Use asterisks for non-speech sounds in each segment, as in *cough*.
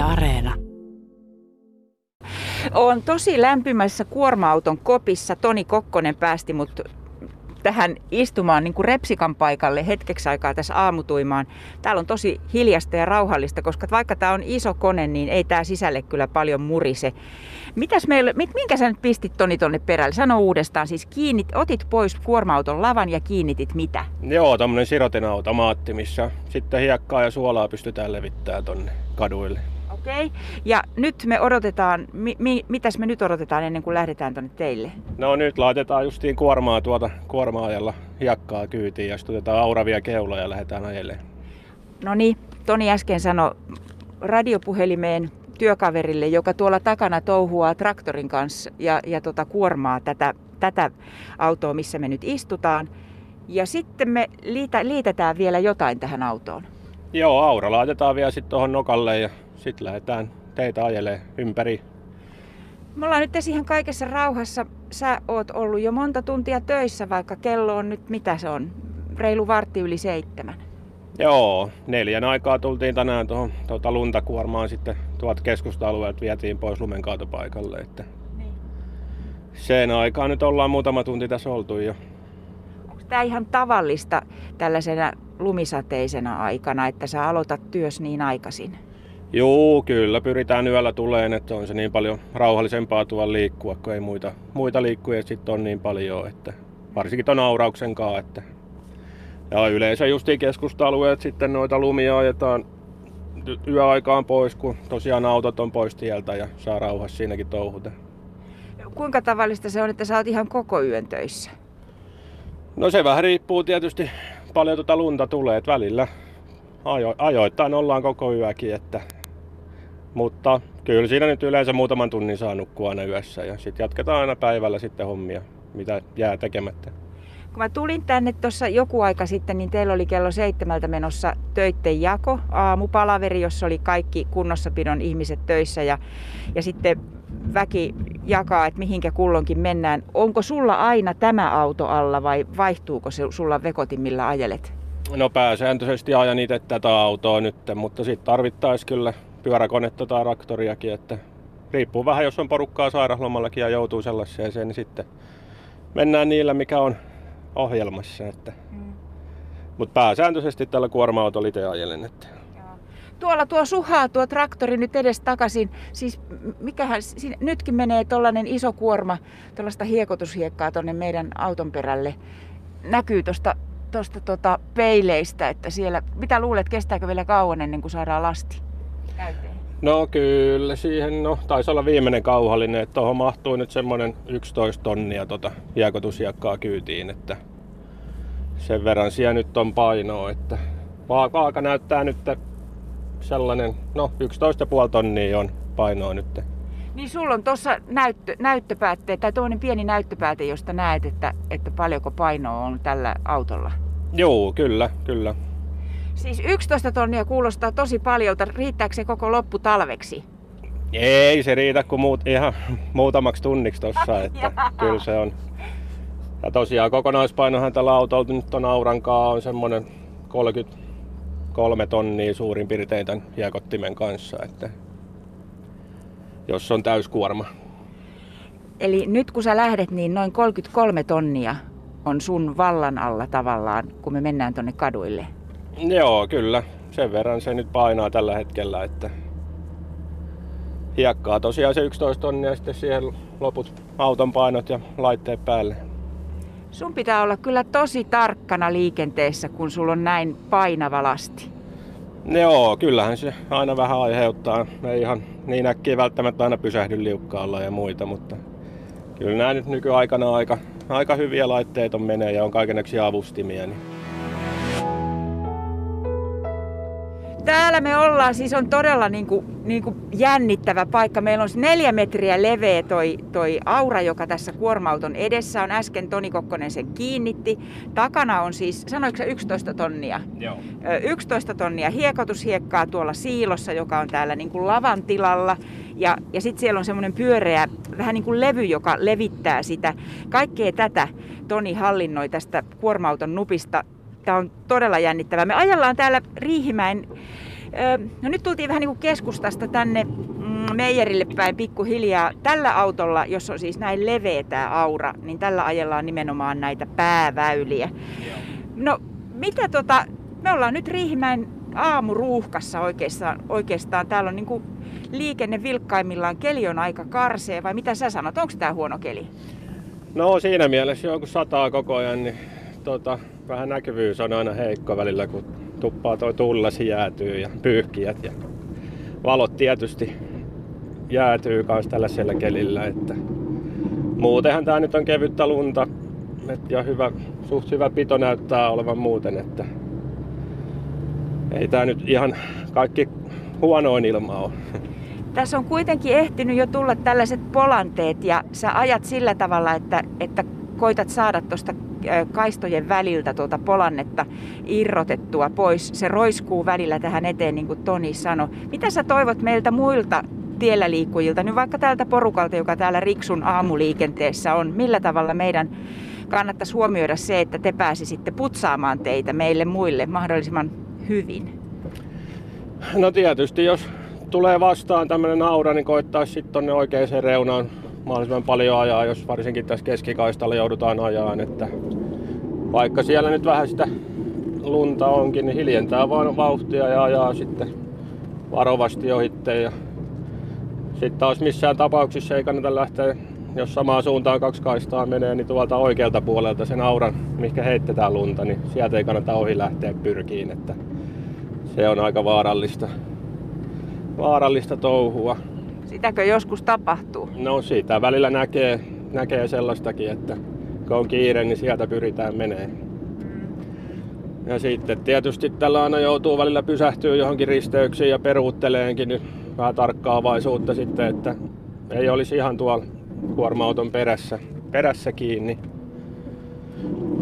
Yle Areena. On tosi lämpimässä kuorma-auton kopissa. Toni Kokkonen päästi mut tähän istumaan niin kuin repsikan paikalle hetkeksi aikaa tässä aamutuimaan. Täällä on tosi hiljasta ja rauhallista, koska vaikka tämä on iso kone, niin ei tämä sisälle kyllä paljon murise. Mitäs meillä, minkä sä nyt pistit Toni tonne perälle? Sano uudestaan, siis kiinnit, otit pois kuorma-auton lavan ja kiinnitit mitä? Joo, tämmönen sirotinautomaatti, missä sitten hiekkaa ja suolaa pystytään levittämään tonne kaduille. Okei. Okay. Ja nyt me odotetaan, mi, mi, mitäs me nyt odotetaan ennen kuin lähdetään tuonne teille? No nyt laitetaan justiin kuormaa tuota kuormaajalla hiekkaa kyytiin ja sitten otetaan auravia keuloja ja lähdetään ajelemaan. No niin, Toni äsken sanoi radiopuhelimeen työkaverille, joka tuolla takana touhuaa traktorin kanssa ja, ja tota kuormaa tätä, tätä autoa, missä me nyt istutaan. Ja sitten me liitä, liitetään vielä jotain tähän autoon. Joo, aura laitetaan vielä sitten tuohon nokalle ja sitten lähdetään teitä ajelee ympäri. Me ollaan nyt ihan kaikessa rauhassa. Sä oot ollut jo monta tuntia töissä, vaikka kello on nyt, mitä se on, reilu vartti yli seitsemän. Joo, neljän aikaa tultiin tänään tuohon tuota luntakuormaan sitten tuolta keskusta-alueelta vietiin pois lumenkaatopaikalle. Että niin. Sen aikaa nyt ollaan muutama tunti tässä oltu jo. Onko tämä ihan tavallista tällaisena lumisateisena aikana, että sä aloitat työs niin aikaisin? Joo, kyllä pyritään yöllä tuleen, että on se niin paljon rauhallisempaa tuolla liikkua, kun ei muita, muita liikkuja sitten on niin paljon, että varsinkin ton aurauksen kanssa, että ja yleensä justiin keskusta-alueet sitten noita lumia ajetaan yöaikaan pois, kun tosiaan autot on pois tieltä ja saa rauhassa siinäkin touhuta. Kuinka tavallista se on, että sä oot ihan koko yön töissä? No se vähän riippuu tietysti paljon tuota lunta tulee, että välillä ajo, ajoittain ollaan koko yökin, että mutta kyllä siinä nyt yleensä muutaman tunnin saa nukkua aina yössä ja sitten jatketaan aina päivällä sitten hommia, mitä jää tekemättä. Kun mä tulin tänne tuossa joku aika sitten, niin teillä oli kello seitsemältä menossa töitten jako, aamupalaveri, jossa oli kaikki kunnossapidon ihmiset töissä ja, ja sitten väki jakaa, että mihinkä kullonkin mennään. Onko sulla aina tämä auto alla vai vaihtuuko se sulla vekotin, millä ajelet? No pääsääntöisesti ajan itse tätä autoa nyt, mutta sitten tarvittaisiin kyllä pyöräkonetta tai traktoriakin, että riippuu vähän, jos on porukkaa sairauslomallakin ja joutuu sellaiseen, niin sitten mennään niillä, mikä on ohjelmassa. Että. Mm. Mutta pääsääntöisesti tällä kuorma-autolla itse ajelen. Että. Tuolla tuo suhaa tuo traktori nyt edes takaisin. Siis mikähän, siinä, nytkin menee tuollainen iso kuorma, tuollaista hiekotushiekkaa tuonne meidän auton perälle. Näkyy tuosta tosta tota peileistä, että siellä, mitä luulet, kestääkö vielä kauan ennen kuin saadaan lasti täyteen? No kyllä, siihen no, taisi olla viimeinen kauhallinen, että tuohon mahtuu nyt semmoinen 11 tonnia tota hiekotushiekkaa kyytiin, että sen verran siellä nyt on painoa, että vaaka näyttää nyt sellainen, no 11,5 tonnia on painoa nyt. Niin sulla on tuossa näyttö, näyttöpäätteet, tai tuollainen pieni näyttöpääte, josta näet, että, että paljonko painoa on tällä autolla. Joo, kyllä, kyllä. Siis 11 tonnia kuulostaa tosi paljolta. Riittääkö se koko loppu talveksi? Ei se riitä kuin muut, ihan muutamaksi tunniksi tossa, *laughs* että kyllä se on. Ja tosiaan kokonaispainohan tällä autolla nyt on aurankaa on semmonen 33 tonnia suurin piirtein tämän hiekottimen kanssa, että jos on täyskuorma. Eli nyt kun sä lähdet, niin noin 33 tonnia on sun vallan alla tavallaan, kun me mennään tonne kaduille. Joo, kyllä. Sen verran se nyt painaa tällä hetkellä, että hiekkaa tosiaan se 11 tonnia ja sitten siihen loput auton painot ja laitteet päälle. Sun pitää olla kyllä tosi tarkkana liikenteessä, kun sulla on näin painava lasti. Joo, kyllähän se aina vähän aiheuttaa. Ei ihan niin äkkiä välttämättä aina pysähdy liukkaalla ja muita, mutta kyllä nämä nyt nykyaikana aika, aika hyviä laitteita on menee ja on kaikenlaisia avustimia. Niin Täällä me ollaan, siis on todella niin kuin, niin kuin jännittävä paikka. Meillä on neljä metriä leveä toi, toi aura, joka tässä kuormauton edessä on. Äsken Toni Kokkonen sen kiinnitti. Takana on siis, sanoiko se 11 tonnia? Joo. 11 tonnia hiekotushiekkaa tuolla siilossa, joka on täällä niin kuin lavan tilalla. Ja, ja sitten siellä on semmoinen pyöreä, vähän niin kuin levy, joka levittää sitä. Kaikkea tätä Toni hallinnoi tästä kuormauton nupista Tämä on todella jännittävää. Me ajellaan täällä Riihimäen No nyt tultiin vähän niin kuin keskustasta tänne mm, Meijerille päin pikkuhiljaa. Tällä autolla, jos on siis näin leveä tämä aura, niin tällä ajellaan nimenomaan näitä pääväyliä. No mitä tota, me ollaan nyt Riihimäen aamuruuhkassa oikeastaan. oikeastaan. Täällä on niin kuin liikenne vilkkaimmillaan, keli on aika karsee vai mitä sä sanot, onko tämä huono keli? No siinä mielessä jo kun sataa koko ajan, niin tota, vähän näkyvyys on aina heikko välillä, kun tuppaa toi tullasi jäätyy ja pyyhkijät ja valot tietysti jäätyy myös tällaisella kelillä, että muutenhan tämä nyt on kevyttä lunta et, ja hyvä, suht hyvä pito näyttää olevan muuten, että ei tämä nyt ihan kaikki huonoin ilma ole. Tässä on kuitenkin ehtinyt jo tulla tällaiset polanteet ja sä ajat sillä tavalla, että, että koitat saada tuosta kaistojen väliltä tuota polannetta irrotettua pois. Se roiskuu välillä tähän eteen, niin kuin Toni sanoi. Mitä sä toivot meiltä muilta tiellä liikkujilta, nyt vaikka tältä porukalta, joka täällä Riksun aamuliikenteessä on, millä tavalla meidän kannattaisi huomioida se, että te pääsisitte putsaamaan teitä meille muille mahdollisimman hyvin? No tietysti, jos tulee vastaan tämmöinen aura, niin koittaisi sitten tonne oikeaan reunaan mahdollisimman paljon ajaa, jos varsinkin tässä keskikaistalla joudutaan ajaan. Että vaikka siellä nyt vähän sitä lunta onkin, niin hiljentää vaan vauhtia ja ajaa sitten varovasti ohitte. Ja sitten taas missään tapauksissa ei kannata lähteä, jos samaan suuntaan kaksi kaistaa menee, niin tuolta oikealta puolelta sen auran, mikä heitetään lunta, niin sieltä ei kannata ohi lähteä pyrkiin. Että se on aika vaarallista, vaarallista touhua. Sitäkö joskus tapahtuu? No siitä välillä näkee, näkee sellaistakin, että kun on kiire, niin sieltä pyritään menee. Ja sitten tietysti tällä aina joutuu välillä pysähtyä johonkin risteyksiin ja peruutteleenkin niin vähän tarkkaavaisuutta sitten, että ei olisi ihan tuolla kuorma-auton perässä, perässä kiinni.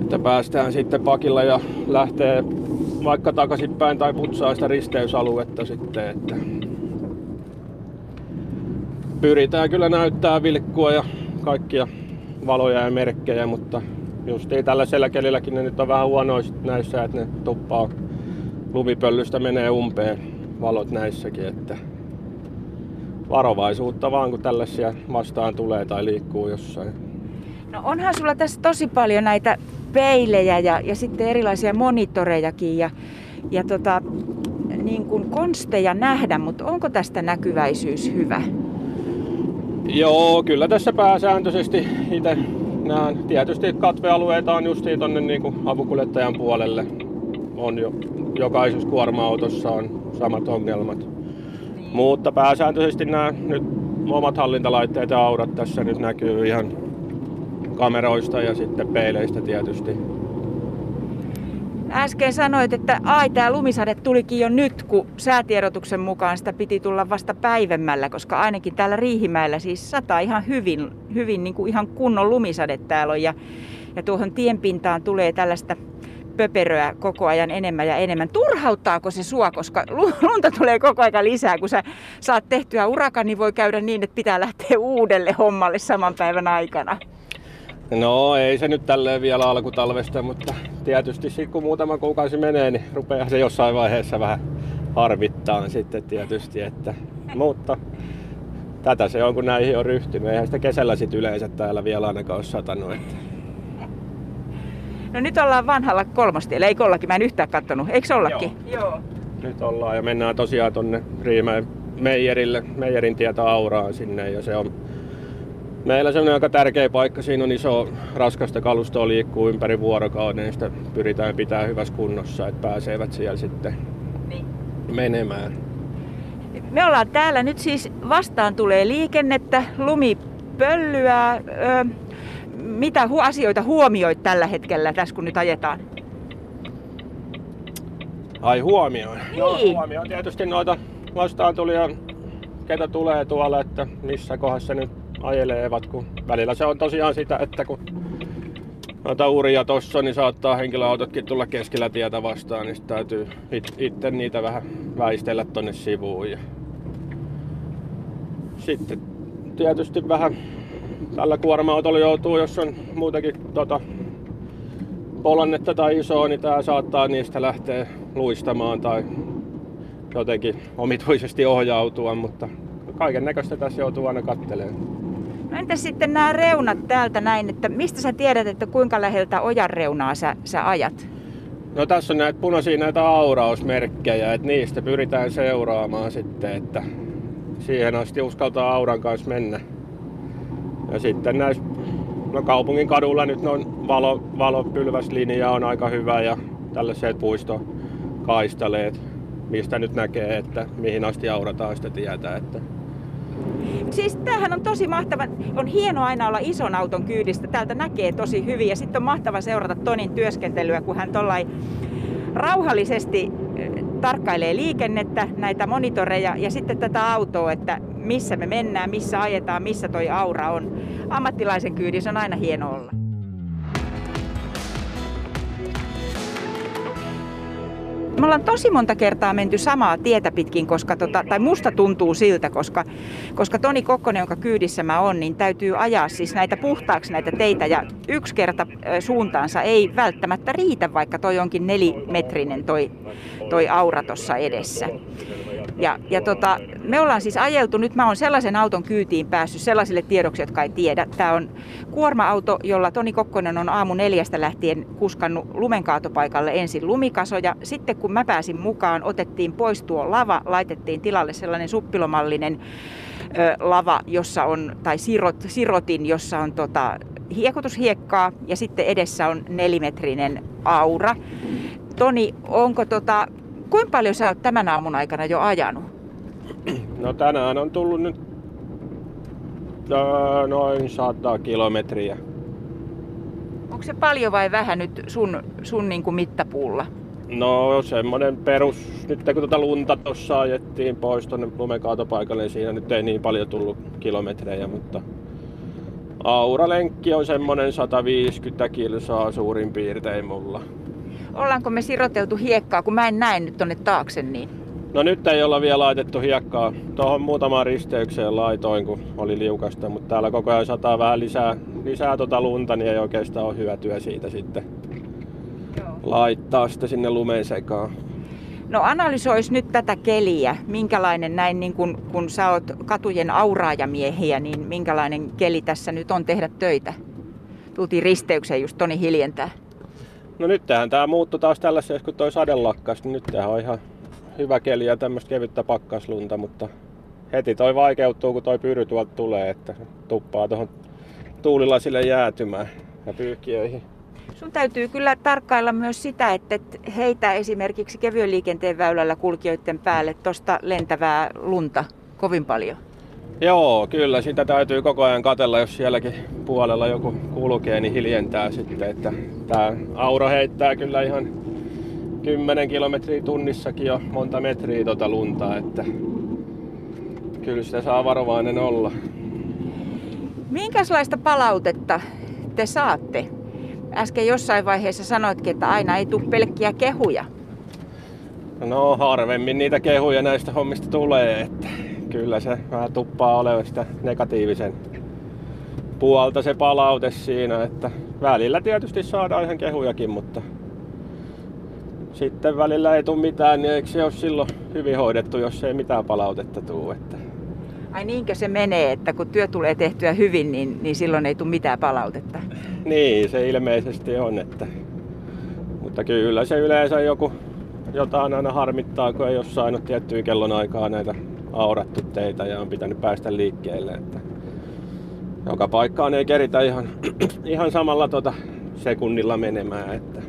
Että päästään sitten pakilla ja lähtee vaikka takaisinpäin tai putsaa sitä risteysaluetta sitten. Että pyritään kyllä näyttää vilkkua ja kaikkia valoja ja merkkejä, mutta just ei tällaisella kelilläkin ne nyt on vähän huonoa näissä, että ne tuppaa lumipöllystä menee umpeen valot näissäkin, että varovaisuutta vaan kun tällaisia vastaan tulee tai liikkuu jossain. No onhan sulla tässä tosi paljon näitä peilejä ja, ja sitten erilaisia monitorejakin ja, ja tota, niin kuin konsteja nähdä, mutta onko tästä näkyväisyys hyvä? Joo, kyllä tässä pääsääntöisesti itse näen. Tietysti katvealueita on justiin tonne niin kuin apukuljettajan puolelle. On jo, jokaisessa kuorma-autossa on samat ongelmat. Niin. Mutta pääsääntöisesti nämä nyt omat hallintalaitteet ja aurat tässä nyt näkyy ihan kameroista ja sitten peileistä tietysti. Äsken sanoit, että ai tämä lumisade tulikin jo nyt, kun säätiedotuksen mukaan sitä piti tulla vasta päivemmällä, koska ainakin täällä Riihimäellä siis sataa ihan hyvin, hyvin niin kuin ihan kunnon lumisade täällä on. Ja, ja tuohon tienpintaan tulee tällaista pöperöä koko ajan enemmän ja enemmän. Turhauttaako se sua, koska lunta tulee koko ajan lisää, kun sä saat tehtyä urakan, niin voi käydä niin, että pitää lähteä uudelle hommalle saman päivän aikana. No ei se nyt tälleen vielä alkutalvesta, mutta tietysti sit kun muutama kuukausi menee, niin rupeaa se jossain vaiheessa vähän harvittaa sitten tietysti. Että, mutta tätä se on, kun näihin on ryhtynyt. Eihän sitä kesällä sit yleensä täällä vielä ainakaan ole satanut. Että... No nyt ollaan vanhalla kolmostiellä, eikö ollakin? Mä en yhtään kattonut. Eikö ollakin? Joo. Joo. Nyt ollaan ja mennään tosiaan tonne Riimäen Meijerille, Meijerin tietä Auraan sinne ja se on Meillä se on aika tärkeä paikka. Siinä on iso raskasta kalustoa liikkuu ympäri vuorokauden, niin sitä pyritään pitämään hyvässä kunnossa, että pääsevät siellä sitten niin. menemään. Me ollaan täällä nyt siis vastaan tulee liikennettä, lumipöllyä. Ö, mitä hu- asioita huomioit tällä hetkellä tässä kun nyt ajetaan? Ai huomioon? Niin. No, huomioon tietysti noita vastaan tulia, ketä tulee tuolla, että missä kohdassa nyt ajelevat, kun välillä se on tosiaan sitä, että kun noita uria tossa, niin saattaa henkilöautotkin tulla keskellä tietä vastaan, niin täytyy it- itse niitä vähän väistellä tonne sivuun. Ja sitten tietysti vähän tällä kuorma-autolla joutuu, jos on muutenkin tota, polannetta tai isoa, niin tää saattaa niistä lähteä luistamaan tai jotenkin omituisesti ohjautua, mutta kaiken näköistä tässä joutuu aina kattelemaan. No entäs sitten nämä reunat täältä näin, että mistä sä tiedät, että kuinka läheltä ojan reunaa sä, sä ajat? No tässä on näitä punaisia näitä aurausmerkkejä, että niistä pyritään seuraamaan sitten, että siihen asti uskaltaa auran kanssa mennä. Ja sitten näissä, no kaupungin kadulla nyt on valo, valopylväslinja on aika hyvä ja tällaiset puistokaistaleet, mistä nyt näkee, että mihin asti aurataan sitä tietää. Että Siis tämähän on tosi mahtava. On hieno aina olla ison auton kyydistä. Täältä näkee tosi hyvin ja sitten on mahtava seurata Tonin työskentelyä, kun hän tollai rauhallisesti eh, tarkkailee liikennettä, näitä monitoreja ja sitten tätä autoa, että missä me mennään, missä ajetaan, missä toi aura on. Ammattilaisen kyydissä on aina hieno olla. Me ollaan tosi monta kertaa menty samaa tietä pitkin, koska tota, tai musta tuntuu siltä, koska, koska Toni Kokkonen, jonka kyydissä mä on, niin täytyy ajaa siis näitä puhtaaksi näitä teitä ja yksi kerta suuntaansa ei välttämättä riitä, vaikka toi onkin nelimetrinen toi, toi aura tuossa edessä. Ja, ja tota, me ollaan siis ajeltu, nyt mä oon sellaisen auton kyytiin päässyt sellaisille tiedoksi, jotka ei tiedä. Tämä on kuorma-auto, jolla Toni Kokkonen on aamu neljästä lähtien kuskannut lumenkaatopaikalle ensin lumikasoja. Sitten kun mä pääsin mukaan, otettiin pois tuo lava, laitettiin tilalle sellainen suppilomallinen ö, lava, jossa on, tai sirot, sirotin, jossa on tota, hiekotushiekkaa ja sitten edessä on nelimetrinen aura. Toni, onko tota, Kuinka paljon sä oot tämän aamun aikana jo ajanut? *clears throat* No tänään on tullut nyt noin 100 kilometriä. Onko se paljon vai vähän nyt sun, sun niin kuin mittapuulla? No semmonen perus, nyt kun tuota lunta tuossa ajettiin pois tuonne lumekaatopaikalle, niin siinä nyt ei niin paljon tullut kilometrejä, mutta auralenkki on semmonen 150 kilsaa suurin piirtein mulla ollaanko me siroteltu hiekkaa, kun mä en näe nyt tonne taakse niin? No nyt ei olla vielä laitettu hiekkaa. Tuohon muutamaan risteykseen laitoin, kun oli liukasta, mutta täällä koko ajan sataa vähän lisää, lisää tota lunta, niin ei oikeastaan ole hyötyä siitä sitten Joo. laittaa sitä sinne lumeen sekaan. No analysois nyt tätä keliä. Minkälainen näin, niin kun, kun sä oot katujen auraajamiehiä, niin minkälainen keli tässä nyt on tehdä töitä? Tultiin risteykseen just Toni hiljentää. No nyt tähän tää muuttu taas tällaisessa, kun toi sade lakkas, niin nyt tähän on ihan hyvä keli ja tämmöistä kevyttä pakkaslunta, mutta heti toi vaikeutuu, kun toi pyry tuolta tulee, että tuppaa tuohon tuulilasille jäätymään ja pyyhkiöihin. Sun täytyy kyllä tarkkailla myös sitä, että heitä esimerkiksi kevyen liikenteen väylällä kulkijoiden päälle tuosta lentävää lunta kovin paljon. Joo, kyllä sitä täytyy koko ajan katella, jos sielläkin puolella joku kulkee, niin hiljentää sitten. Että tämä aura heittää kyllä ihan 10 kilometriä tunnissakin jo monta metriä tuota lunta, että kyllä sitä saa varovainen olla. Minkälaista palautetta te saatte? Äsken jossain vaiheessa sanoitkin, että aina ei tule pelkkiä kehuja. No harvemmin niitä kehuja näistä hommista tulee, että kyllä se vähän tuppaa olevan sitä negatiivisen puolta se palaute siinä, että välillä tietysti saadaan ihan kehujakin, mutta sitten välillä ei tule mitään, niin eikö se ole silloin hyvin hoidettu, jos ei mitään palautetta tule. Että... Ai niinkö se menee, että kun työ tulee tehtyä hyvin, niin, niin silloin ei tule mitään palautetta? Niin, se ilmeisesti on, että... mutta kyllä se yleensä joku jotain aina harmittaa, kun ei ole saanut tiettyä kellon aikaa näitä aurattu teitä ja on pitänyt päästä liikkeelle. Että joka paikkaan ei keritä ihan, *clears throat* ihan samalla tota sekunnilla menemään. Että.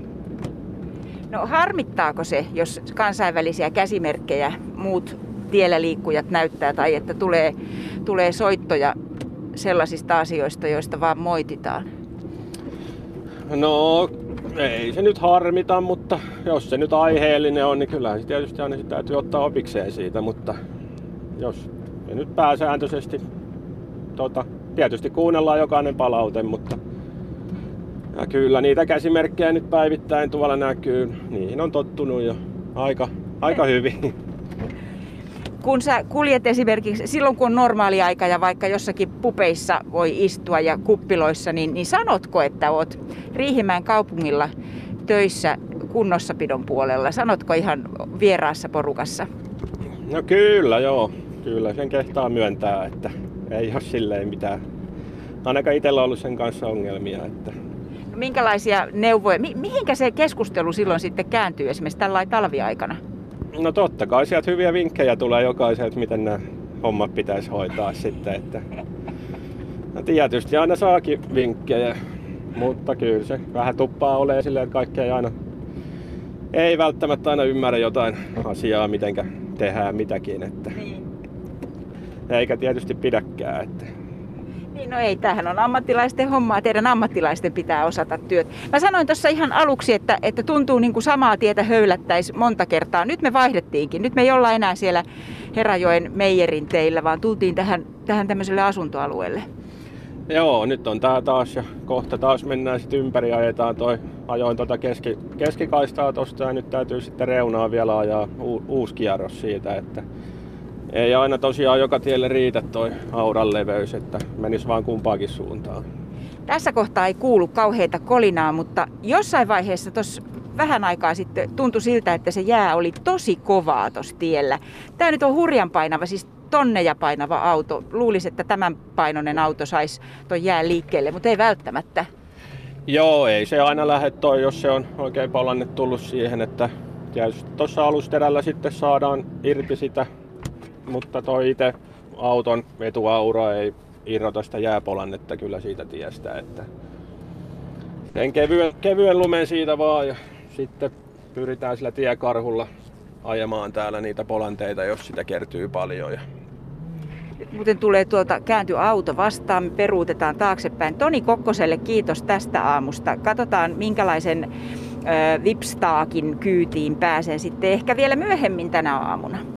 No harmittaako se, jos kansainvälisiä käsimerkkejä muut tiellä liikkujat näyttää tai että tulee, tulee soittoja sellaisista asioista, joista vaan moititaan? No ei se nyt harmita, mutta jos se nyt aiheellinen on, niin kyllä se tietysti aina täytyy ottaa opikseen siitä, mutta jos me nyt pääsääntöisesti tota, tietysti kuunnellaan jokainen palaute, mutta ja kyllä niitä käsimerkkejä nyt päivittäin tuolla näkyy. Niihin on tottunut jo aika, aika hyvin. *laughs* Kun sä kuljet esimerkiksi silloin, kun on normaali aika ja vaikka jossakin pupeissa voi istua ja kuppiloissa, niin, niin sanotko, että oot Riihimäen kaupungilla töissä kunnossapidon puolella? Sanotko ihan vieraassa porukassa? No kyllä, joo. Kyllä sen kehtaa myöntää, että ei ole silleen mitään. Ainakaan itsellä ollut sen kanssa ongelmia. Että... No, minkälaisia neuvoja, mi- mihinkä se keskustelu silloin sitten kääntyy esimerkiksi tällä talviaikana? No totta kai sieltä hyviä vinkkejä tulee jokaiselta, miten nämä hommat pitäisi hoitaa sitten. Että... No tietysti aina saakin vinkkejä, mutta kyllä se vähän tuppaa ole silleen, että kaikki ei aina ei välttämättä aina ymmärrä jotain asiaa, mitenkä tehdään mitäkin. Että... Niin. Eikä tietysti pidäkään. Että... Niin, no ei, tämähän on ammattilaisten hommaa. Teidän ammattilaisten pitää osata työt. Mä sanoin tuossa ihan aluksi, että, että tuntuu niin kuin samaa tietä höylättäisi monta kertaa. Nyt me vaihdettiinkin. Nyt me ei olla enää siellä Herajoen Meijerin teillä, vaan tultiin tähän, tähän tämmöiselle asuntoalueelle. Joo, nyt on tää taas ja kohta taas mennään sitten ympäri ajetaan toi, ajoin tuota keski, keskikaistaa tosta ja nyt täytyy sitten reunaa vielä ajaa u, uusi kierros siitä, että ei aina tosiaan joka tielle riitä toi auran leveys, että menis vaan kumpaakin suuntaan. Tässä kohtaa ei kuulu kauheita kolinaa, mutta jossain vaiheessa tuossa vähän aikaa sitten tuntui siltä, että se jää oli tosi kovaa tuossa tiellä. Tämä nyt on hurjan painava, siis tonneja painava auto. Luulisi, että tämän painoinen auto saisi tuon jää liikkeelle, mutta ei välttämättä. Joo, ei se aina lähde toi, jos se on oikein palanne tullut siihen, että tuossa alusterällä sitten saadaan irti sitä, mutta toi itse auton etuaura ei irrota sitä jääpolannetta kyllä siitä tiestä, että sen kevyen, kevyen lumen siitä vaan ja sitten pyritään sillä tiekarhulla ajamaan täällä niitä polanteita, jos sitä kertyy paljon. Ja muuten tulee tuolta käänty auto vastaan, me peruutetaan taaksepäin. Toni Kokkoselle kiitos tästä aamusta. Katsotaan minkälaisen Vipstaakin kyytiin pääsen sitten ehkä vielä myöhemmin tänä aamuna.